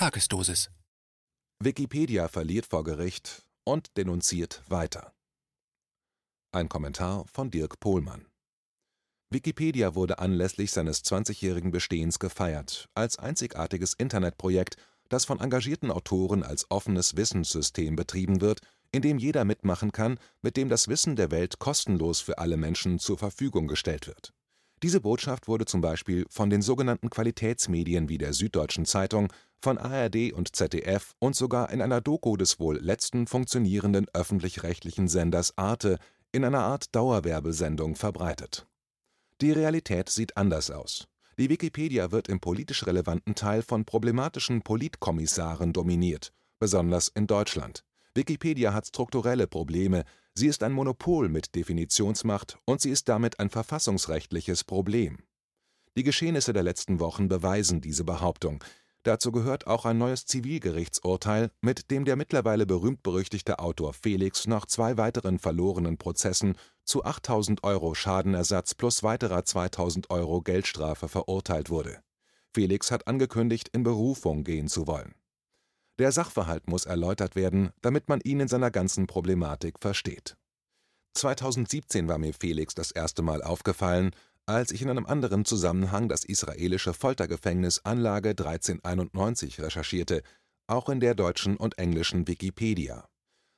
Tagesdosis. Wikipedia verliert vor Gericht und denunziert weiter. Ein Kommentar von Dirk Pohlmann. Wikipedia wurde anlässlich seines 20-jährigen Bestehens gefeiert, als einzigartiges Internetprojekt, das von engagierten Autoren als offenes Wissenssystem betrieben wird, in dem jeder mitmachen kann, mit dem das Wissen der Welt kostenlos für alle Menschen zur Verfügung gestellt wird. Diese Botschaft wurde zum Beispiel von den sogenannten Qualitätsmedien wie der Süddeutschen Zeitung, von ARD und ZDF und sogar in einer Doku des wohl letzten funktionierenden öffentlich-rechtlichen Senders Arte in einer Art Dauerwerbesendung verbreitet. Die Realität sieht anders aus. Die Wikipedia wird im politisch relevanten Teil von problematischen Politkommissaren dominiert, besonders in Deutschland. Wikipedia hat strukturelle Probleme, sie ist ein Monopol mit Definitionsmacht und sie ist damit ein verfassungsrechtliches Problem. Die Geschehnisse der letzten Wochen beweisen diese Behauptung. Dazu gehört auch ein neues Zivilgerichtsurteil, mit dem der mittlerweile berühmt-berüchtigte Autor Felix nach zwei weiteren verlorenen Prozessen zu 8.000 Euro Schadenersatz plus weiterer 2.000 Euro Geldstrafe verurteilt wurde. Felix hat angekündigt, in Berufung gehen zu wollen. Der Sachverhalt muss erläutert werden, damit man ihn in seiner ganzen Problematik versteht. 2017 war mir Felix das erste Mal aufgefallen, als ich in einem anderen Zusammenhang das israelische Foltergefängnis Anlage 1391 recherchierte, auch in der deutschen und englischen Wikipedia.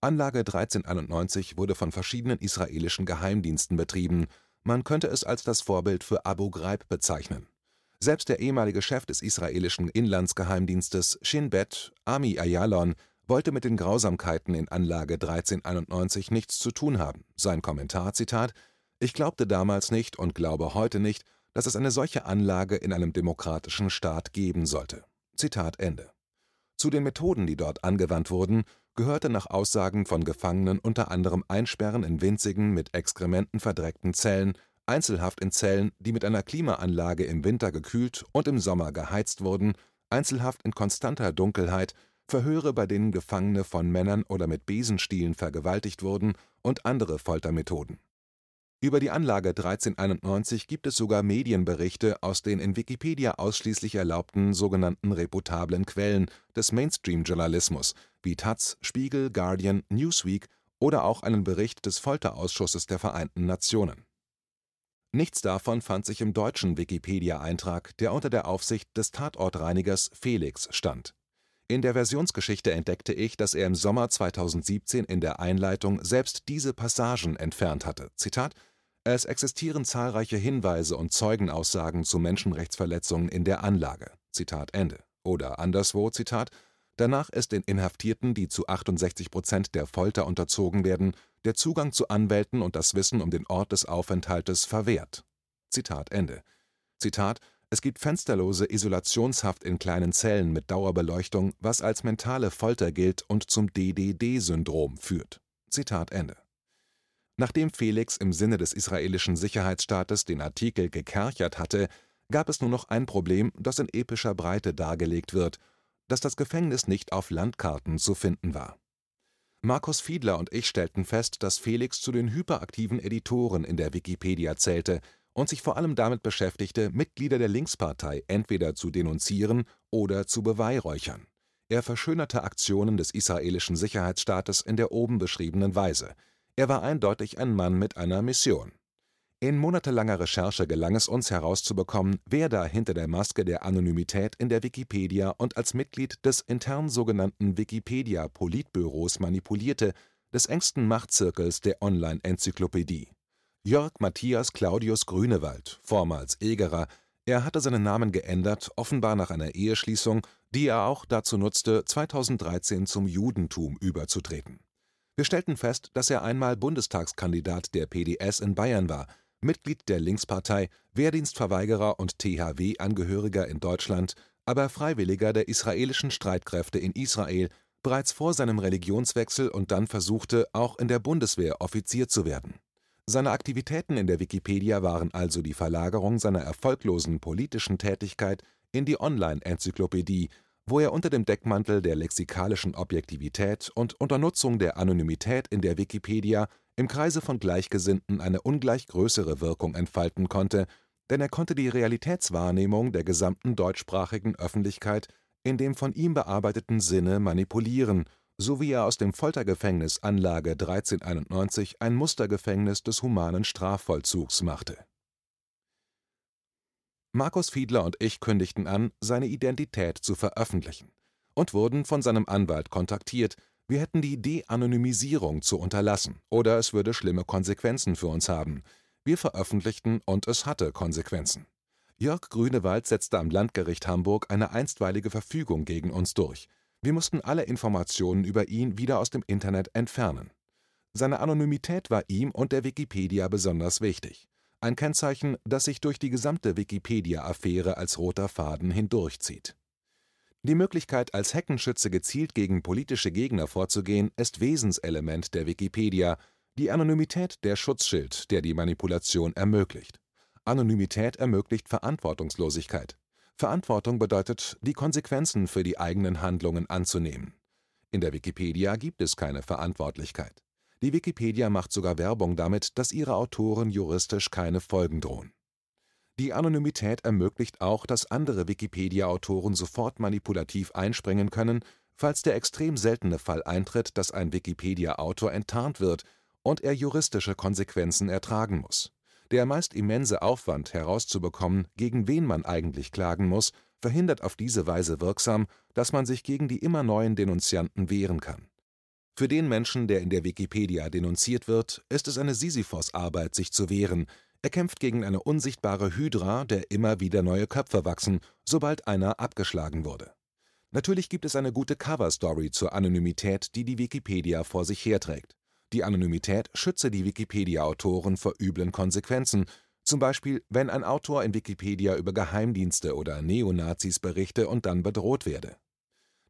Anlage 1391 wurde von verschiedenen israelischen Geheimdiensten betrieben, man könnte es als das Vorbild für Abu Ghraib bezeichnen. Selbst der ehemalige Chef des israelischen Inlandsgeheimdienstes Shin Bet, Ami Ayalon, wollte mit den Grausamkeiten in Anlage 1391 nichts zu tun haben. Sein Kommentar, Zitat, ich glaubte damals nicht und glaube heute nicht, dass es eine solche Anlage in einem demokratischen Staat geben sollte. Zitat Ende. Zu den Methoden, die dort angewandt wurden, gehörte nach Aussagen von Gefangenen unter anderem Einsperren in winzigen, mit Exkrementen verdreckten Zellen, Einzelhaft in Zellen, die mit einer Klimaanlage im Winter gekühlt und im Sommer geheizt wurden, Einzelhaft in konstanter Dunkelheit, Verhöre, bei denen Gefangene von Männern oder mit Besenstielen vergewaltigt wurden und andere Foltermethoden über die Anlage 1391 gibt es sogar Medienberichte aus den in Wikipedia ausschließlich erlaubten sogenannten reputablen Quellen des Mainstream-Journalismus wie taz, Spiegel, Guardian, Newsweek oder auch einen Bericht des Folterausschusses der Vereinten Nationen. Nichts davon fand sich im deutschen Wikipedia-Eintrag, der unter der Aufsicht des Tatortreinigers Felix stand. In der Versionsgeschichte entdeckte ich, dass er im Sommer 2017 in der Einleitung selbst diese Passagen entfernt hatte. Zitat es existieren zahlreiche Hinweise und Zeugenaussagen zu Menschenrechtsverletzungen in der Anlage. Zitat Ende. Oder anderswo, Zitat, danach ist den Inhaftierten, die zu 68 Prozent der Folter unterzogen werden, der Zugang zu Anwälten und das Wissen um den Ort des Aufenthaltes verwehrt. Zitat Ende. Zitat es gibt fensterlose Isolationshaft in kleinen Zellen mit Dauerbeleuchtung, was als mentale Folter gilt und zum DDD-Syndrom führt. Nachdem Felix im Sinne des israelischen Sicherheitsstaates den Artikel gekerchert hatte, gab es nur noch ein Problem, das in epischer Breite dargelegt wird, dass das Gefängnis nicht auf Landkarten zu finden war. Markus Fiedler und ich stellten fest, dass Felix zu den hyperaktiven Editoren in der Wikipedia zählte und sich vor allem damit beschäftigte, Mitglieder der Linkspartei entweder zu denunzieren oder zu beweihräuchern. Er verschönerte Aktionen des israelischen Sicherheitsstaates in der oben beschriebenen Weise – er war eindeutig ein Mann mit einer Mission. In monatelanger Recherche gelang es uns herauszubekommen, wer da hinter der Maske der Anonymität in der Wikipedia und als Mitglied des intern sogenannten Wikipedia-Politbüros manipulierte, des engsten Machtzirkels der Online-Enzyklopädie. Jörg Matthias Claudius Grünewald, vormals Egerer, er hatte seinen Namen geändert, offenbar nach einer Eheschließung, die er auch dazu nutzte, 2013 zum Judentum überzutreten wir stellten fest, dass er einmal Bundestagskandidat der PDS in Bayern war, Mitglied der Linkspartei, Wehrdienstverweigerer und THW-Angehöriger in Deutschland, aber Freiwilliger der israelischen Streitkräfte in Israel, bereits vor seinem Religionswechsel und dann versuchte, auch in der Bundeswehr Offizier zu werden. Seine Aktivitäten in der Wikipedia waren also die Verlagerung seiner erfolglosen politischen Tätigkeit in die Online-Enzyklopädie wo er unter dem Deckmantel der lexikalischen Objektivität und unter Nutzung der Anonymität in der Wikipedia im Kreise von Gleichgesinnten eine ungleich größere Wirkung entfalten konnte, denn er konnte die Realitätswahrnehmung der gesamten deutschsprachigen Öffentlichkeit in dem von ihm bearbeiteten Sinne manipulieren, so wie er aus dem Foltergefängnis Anlage 1391 ein Mustergefängnis des humanen Strafvollzugs machte. Markus Fiedler und ich kündigten an, seine Identität zu veröffentlichen und wurden von seinem Anwalt kontaktiert, wir hätten die De-Anonymisierung zu unterlassen oder es würde schlimme Konsequenzen für uns haben. Wir veröffentlichten und es hatte Konsequenzen. Jörg Grünewald setzte am Landgericht Hamburg eine einstweilige Verfügung gegen uns durch. Wir mussten alle Informationen über ihn wieder aus dem Internet entfernen. Seine Anonymität war ihm und der Wikipedia besonders wichtig. Ein Kennzeichen, das sich durch die gesamte Wikipedia-Affäre als roter Faden hindurchzieht. Die Möglichkeit, als Heckenschütze gezielt gegen politische Gegner vorzugehen, ist Wesenselement der Wikipedia, die Anonymität der Schutzschild, der die Manipulation ermöglicht. Anonymität ermöglicht Verantwortungslosigkeit. Verantwortung bedeutet, die Konsequenzen für die eigenen Handlungen anzunehmen. In der Wikipedia gibt es keine Verantwortlichkeit. Die Wikipedia macht sogar Werbung damit, dass ihre Autoren juristisch keine Folgen drohen. Die Anonymität ermöglicht auch, dass andere Wikipedia-Autoren sofort manipulativ einspringen können, falls der extrem seltene Fall eintritt, dass ein Wikipedia-Autor enttarnt wird und er juristische Konsequenzen ertragen muss. Der meist immense Aufwand, herauszubekommen, gegen wen man eigentlich klagen muss, verhindert auf diese Weise wirksam, dass man sich gegen die immer neuen Denunzianten wehren kann. Für den Menschen, der in der Wikipedia denunziert wird, ist es eine Sisyphos-Arbeit, sich zu wehren, er kämpft gegen eine unsichtbare Hydra, der immer wieder neue Köpfe wachsen, sobald einer abgeschlagen wurde. Natürlich gibt es eine gute Cover-Story zur Anonymität, die die Wikipedia vor sich herträgt. Die Anonymität schütze die Wikipedia-Autoren vor üblen Konsequenzen, zum Beispiel wenn ein Autor in Wikipedia über Geheimdienste oder Neonazis berichte und dann bedroht werde.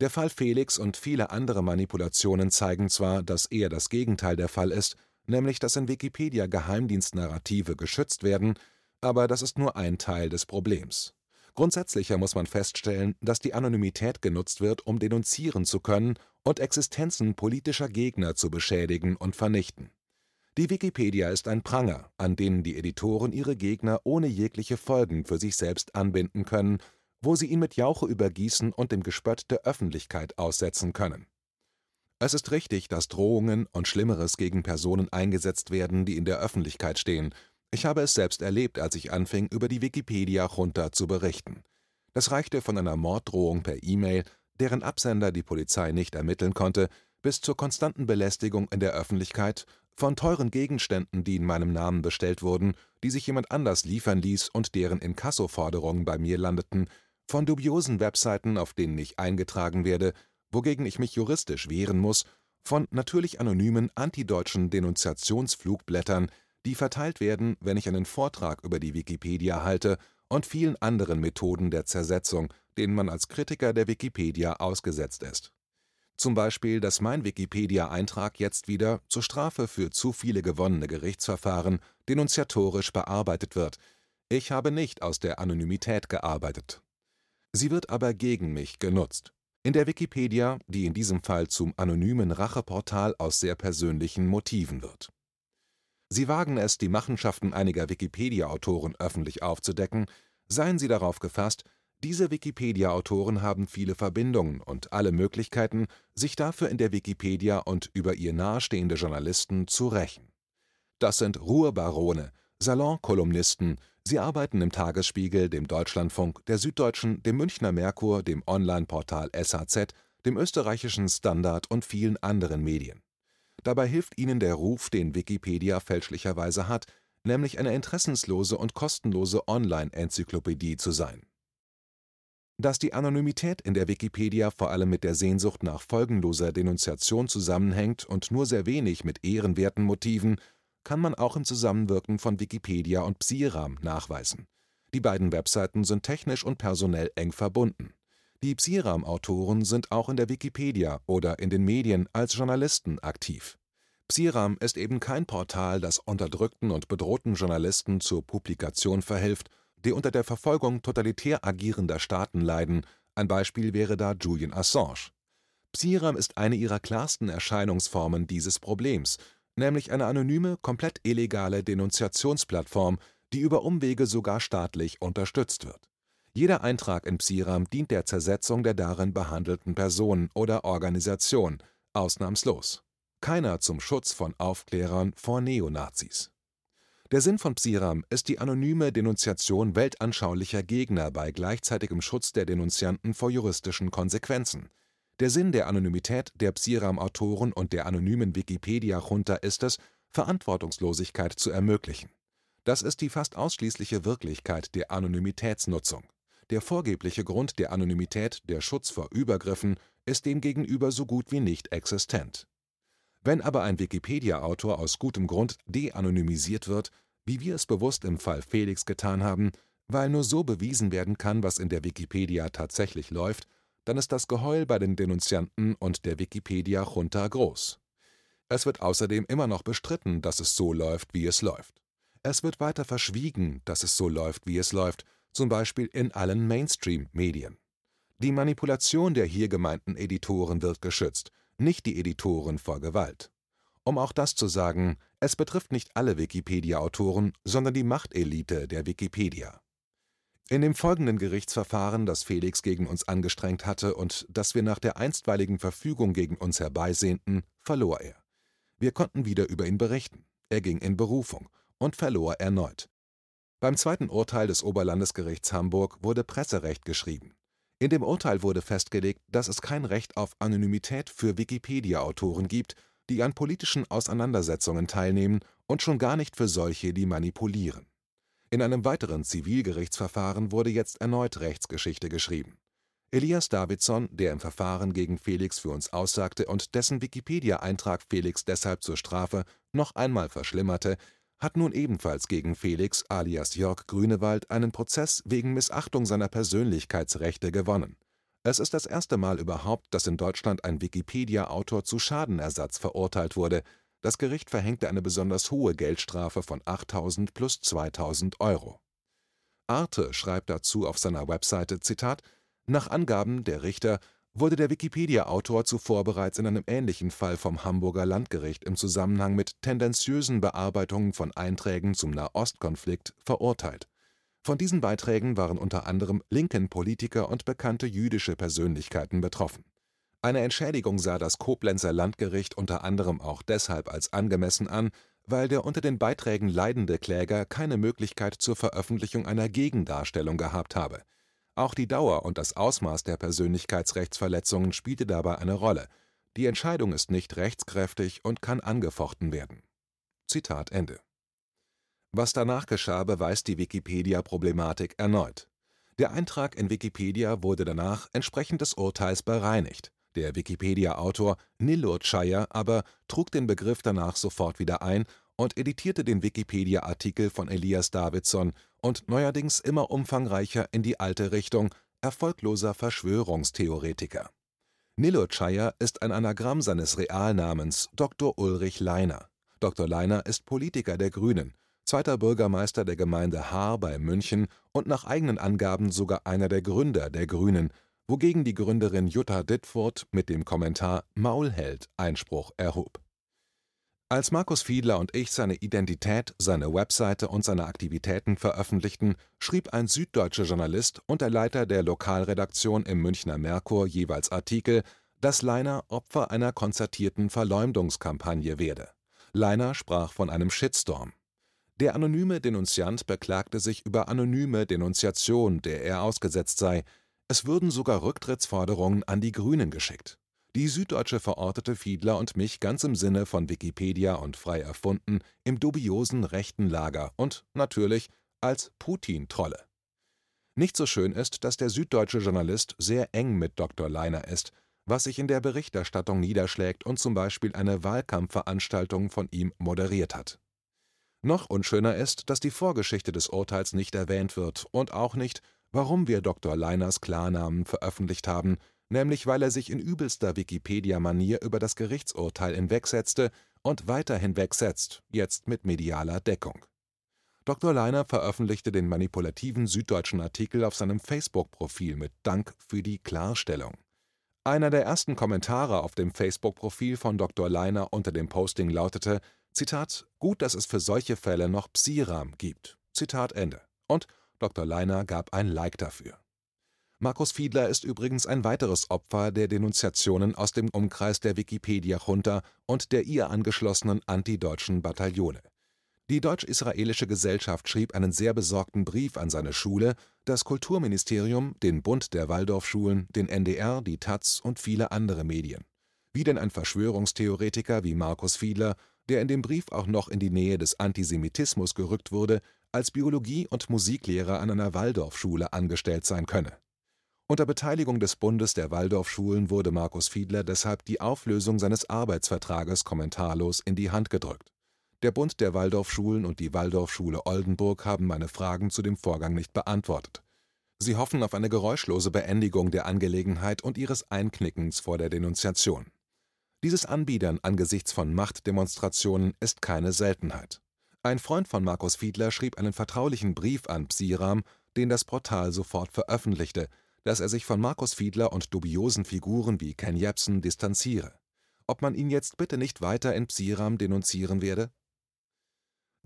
Der Fall Felix und viele andere Manipulationen zeigen zwar, dass eher das Gegenteil der Fall ist, nämlich dass in Wikipedia Geheimdienstnarrative geschützt werden, aber das ist nur ein Teil des Problems. Grundsätzlicher muss man feststellen, dass die Anonymität genutzt wird, um denunzieren zu können und Existenzen politischer Gegner zu beschädigen und vernichten. Die Wikipedia ist ein Pranger, an denen die Editoren ihre Gegner ohne jegliche Folgen für sich selbst anbinden können, wo sie ihn mit Jauche übergießen und dem Gespött der Öffentlichkeit aussetzen können es ist richtig, dass Drohungen und Schlimmeres gegen Personen eingesetzt werden, die in der Öffentlichkeit stehen. Ich habe es selbst erlebt, als ich anfing, über die Wikipedia Junta zu berichten. Das reichte von einer Morddrohung per E-Mail, deren Absender die Polizei nicht ermitteln konnte, bis zur konstanten Belästigung in der Öffentlichkeit, von teuren Gegenständen, die in meinem Namen bestellt wurden, die sich jemand anders liefern ließ und deren Inkassoforderungen bei mir landeten, von dubiosen Webseiten, auf denen ich eingetragen werde, wogegen ich mich juristisch wehren muss, von natürlich anonymen antideutschen Denunziationsflugblättern, die verteilt werden, wenn ich einen Vortrag über die Wikipedia halte, und vielen anderen Methoden der Zersetzung, denen man als Kritiker der Wikipedia ausgesetzt ist. Zum Beispiel, dass mein Wikipedia-Eintrag jetzt wieder zur Strafe für zu viele gewonnene Gerichtsverfahren denunziatorisch bearbeitet wird. Ich habe nicht aus der Anonymität gearbeitet. Sie wird aber gegen mich genutzt. In der Wikipedia, die in diesem Fall zum anonymen Racheportal aus sehr persönlichen Motiven wird. Sie wagen es, die Machenschaften einiger Wikipedia-Autoren öffentlich aufzudecken, seien Sie darauf gefasst, diese Wikipedia-Autoren haben viele Verbindungen und alle Möglichkeiten, sich dafür in der Wikipedia und über ihr nahestehende Journalisten zu rächen. Das sind Ruhrbarone, Salonkolumnisten, Sie arbeiten im Tagesspiegel, dem Deutschlandfunk, der Süddeutschen, dem Münchner Merkur, dem Online-Portal SHZ, dem österreichischen Standard und vielen anderen Medien. Dabei hilft ihnen der Ruf, den Wikipedia fälschlicherweise hat, nämlich eine interessenslose und kostenlose Online-Enzyklopädie zu sein. Dass die Anonymität in der Wikipedia vor allem mit der Sehnsucht nach folgenloser Denunziation zusammenhängt und nur sehr wenig mit ehrenwerten Motiven, kann man auch im Zusammenwirken von Wikipedia und Psiram nachweisen. Die beiden Webseiten sind technisch und personell eng verbunden. Die Psiram-Autoren sind auch in der Wikipedia oder in den Medien als Journalisten aktiv. Psiram ist eben kein Portal, das unterdrückten und bedrohten Journalisten zur Publikation verhilft, die unter der Verfolgung totalitär agierender Staaten leiden, ein Beispiel wäre da Julian Assange. Psiram ist eine ihrer klarsten Erscheinungsformen dieses Problems nämlich eine anonyme, komplett illegale Denunziationsplattform, die über Umwege sogar staatlich unterstützt wird. Jeder Eintrag in Psiram dient der Zersetzung der darin behandelten Person oder Organisation, ausnahmslos. Keiner zum Schutz von Aufklärern vor Neonazis. Der Sinn von Psiram ist die anonyme Denunziation weltanschaulicher Gegner bei gleichzeitigem Schutz der Denunzianten vor juristischen Konsequenzen. Der Sinn der Anonymität der Psiram-Autoren und der anonymen Wikipedia-Junta ist es, Verantwortungslosigkeit zu ermöglichen. Das ist die fast ausschließliche Wirklichkeit der Anonymitätsnutzung. Der vorgebliche Grund der Anonymität, der Schutz vor Übergriffen, ist demgegenüber so gut wie nicht existent. Wenn aber ein Wikipedia-Autor aus gutem Grund de-anonymisiert wird, wie wir es bewusst im Fall Felix getan haben, weil nur so bewiesen werden kann, was in der Wikipedia tatsächlich läuft, dann ist das Geheul bei den Denunzianten und der Wikipedia-Junta groß. Es wird außerdem immer noch bestritten, dass es so läuft, wie es läuft. Es wird weiter verschwiegen, dass es so läuft, wie es läuft, zum Beispiel in allen Mainstream-Medien. Die Manipulation der hier gemeinten Editoren wird geschützt, nicht die Editoren vor Gewalt. Um auch das zu sagen, es betrifft nicht alle Wikipedia-Autoren, sondern die Machtelite der Wikipedia. In dem folgenden Gerichtsverfahren, das Felix gegen uns angestrengt hatte und das wir nach der einstweiligen Verfügung gegen uns herbeisehnten, verlor er. Wir konnten wieder über ihn berichten. Er ging in Berufung und verlor erneut. Beim zweiten Urteil des Oberlandesgerichts Hamburg wurde Presserecht geschrieben. In dem Urteil wurde festgelegt, dass es kein Recht auf Anonymität für Wikipedia-Autoren gibt, die an politischen Auseinandersetzungen teilnehmen und schon gar nicht für solche, die manipulieren. In einem weiteren Zivilgerichtsverfahren wurde jetzt erneut Rechtsgeschichte geschrieben. Elias Davidson, der im Verfahren gegen Felix für uns aussagte und dessen Wikipedia-Eintrag Felix deshalb zur Strafe noch einmal verschlimmerte, hat nun ebenfalls gegen Felix alias Jörg Grünewald einen Prozess wegen Missachtung seiner Persönlichkeitsrechte gewonnen. Es ist das erste Mal überhaupt, dass in Deutschland ein Wikipedia-Autor zu Schadenersatz verurteilt wurde. Das Gericht verhängte eine besonders hohe Geldstrafe von 8.000 plus 2.000 Euro. Arte schreibt dazu auf seiner Webseite: Zitat, Nach Angaben der Richter wurde der Wikipedia-Autor zuvor bereits in einem ähnlichen Fall vom Hamburger Landgericht im Zusammenhang mit tendenziösen Bearbeitungen von Einträgen zum Nahostkonflikt verurteilt. Von diesen Beiträgen waren unter anderem linken Politiker und bekannte jüdische Persönlichkeiten betroffen. Eine Entschädigung sah das Koblenzer Landgericht unter anderem auch deshalb als angemessen an, weil der unter den Beiträgen leidende Kläger keine Möglichkeit zur Veröffentlichung einer Gegendarstellung gehabt habe auch die Dauer und das Ausmaß der Persönlichkeitsrechtsverletzungen spielte dabei eine Rolle. Die Entscheidung ist nicht rechtskräftig und kann angefochten werden. Zitat Ende. Was danach geschah, beweist die Wikipedia-Problematik erneut. Der Eintrag in Wikipedia wurde danach entsprechend des Urteils bereinigt. Der Wikipedia-Autor Nilur Chaya aber trug den Begriff danach sofort wieder ein und editierte den Wikipedia-Artikel von Elias Davidson und neuerdings immer umfangreicher in die alte Richtung erfolgloser Verschwörungstheoretiker. Nilotscheier ist ein Anagramm seines Realnamens Dr. Ulrich Leiner. Dr. Leiner ist Politiker der Grünen, zweiter Bürgermeister der Gemeinde Haar bei München und nach eigenen Angaben sogar einer der Gründer der Grünen, wogegen die Gründerin Jutta Dittfurt mit dem Kommentar Maulheld Einspruch erhob als Markus Fiedler und ich seine Identität, seine Webseite und seine Aktivitäten veröffentlichten, schrieb ein süddeutscher Journalist und der Leiter der Lokalredaktion im Münchner Merkur jeweils Artikel, dass Leiner Opfer einer konzertierten Verleumdungskampagne werde. Leiner sprach von einem Shitstorm. Der anonyme Denunziant beklagte sich über anonyme Denunziation, der er ausgesetzt sei. Es würden sogar Rücktrittsforderungen an die Grünen geschickt. Die Süddeutsche verortete Fiedler und mich ganz im Sinne von Wikipedia und frei erfunden im dubiosen rechten Lager und natürlich als Putin-Trolle. Nicht so schön ist, dass der süddeutsche Journalist sehr eng mit Dr. Leiner ist, was sich in der Berichterstattung niederschlägt und zum Beispiel eine Wahlkampfveranstaltung von ihm moderiert hat. Noch unschöner ist, dass die Vorgeschichte des Urteils nicht erwähnt wird und auch nicht, warum wir Dr. Leiners Klarnamen veröffentlicht haben nämlich weil er sich in übelster Wikipedia-Manier über das Gerichtsurteil hinwegsetzte und weiter hinwegsetzt, jetzt mit medialer Deckung. Dr. Leiner veröffentlichte den manipulativen süddeutschen Artikel auf seinem Facebook-Profil mit Dank für die Klarstellung. Einer der ersten Kommentare auf dem Facebook-Profil von Dr. Leiner unter dem Posting lautete: Zitat: Gut, dass es für solche Fälle noch Psiram gibt. Zitat Ende. Und Dr. Leiner gab ein Like dafür. Markus Fiedler ist übrigens ein weiteres Opfer der Denunziationen aus dem Umkreis der Wikipedia-Junta und der ihr angeschlossenen antideutschen Bataillone. Die Deutsch-Israelische Gesellschaft schrieb einen sehr besorgten Brief an seine Schule, das Kulturministerium, den Bund der Waldorfschulen, den NDR, die taz und viele andere Medien. Wie denn ein Verschwörungstheoretiker wie Markus Fiedler, der in dem Brief auch noch in die Nähe des Antisemitismus gerückt wurde, als Biologie und Musiklehrer an einer Waldorfschule angestellt sein könne. Unter Beteiligung des Bundes der Waldorfschulen wurde Markus Fiedler deshalb die Auflösung seines Arbeitsvertrages kommentarlos in die Hand gedrückt der Bund der Waldorfschulen und die Waldorfschule Oldenburg haben meine Fragen zu dem Vorgang nicht beantwortet. Sie hoffen auf eine geräuschlose Beendigung der Angelegenheit und ihres Einknickens vor der Denunziation. Dieses Anbiedern angesichts von Machtdemonstrationen ist keine Seltenheit. Ein Freund von Markus Fiedler schrieb einen vertraulichen Brief an Psiram, den das Portal sofort veröffentlichte, dass er sich von Markus Fiedler und dubiosen Figuren wie Ken Jebsen distanziere. Ob man ihn jetzt bitte nicht weiter in Psiram denunzieren werde?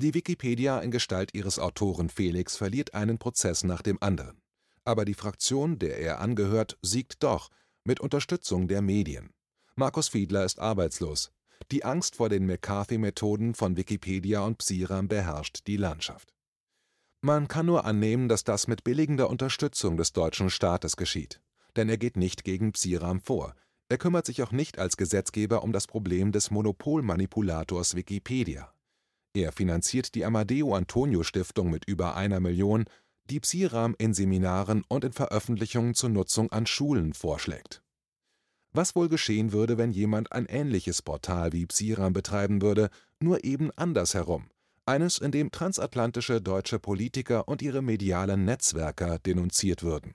Die Wikipedia in Gestalt ihres Autoren Felix verliert einen Prozess nach dem anderen. Aber die Fraktion, der er angehört, siegt doch, mit Unterstützung der Medien. Markus Fiedler ist arbeitslos. Die Angst vor den McCarthy-Methoden von Wikipedia und Psiram beherrscht die Landschaft. Man kann nur annehmen, dass das mit billigender Unterstützung des deutschen Staates geschieht. Denn er geht nicht gegen Psiram vor. Er kümmert sich auch nicht als Gesetzgeber um das Problem des Monopolmanipulators Wikipedia. Er finanziert die Amadeo-Antonio-Stiftung mit über einer Million, die Psiram in Seminaren und in Veröffentlichungen zur Nutzung an Schulen vorschlägt. Was wohl geschehen würde, wenn jemand ein ähnliches Portal wie Psiram betreiben würde, nur eben andersherum, eines, in dem transatlantische deutsche Politiker und ihre medialen Netzwerker denunziert würden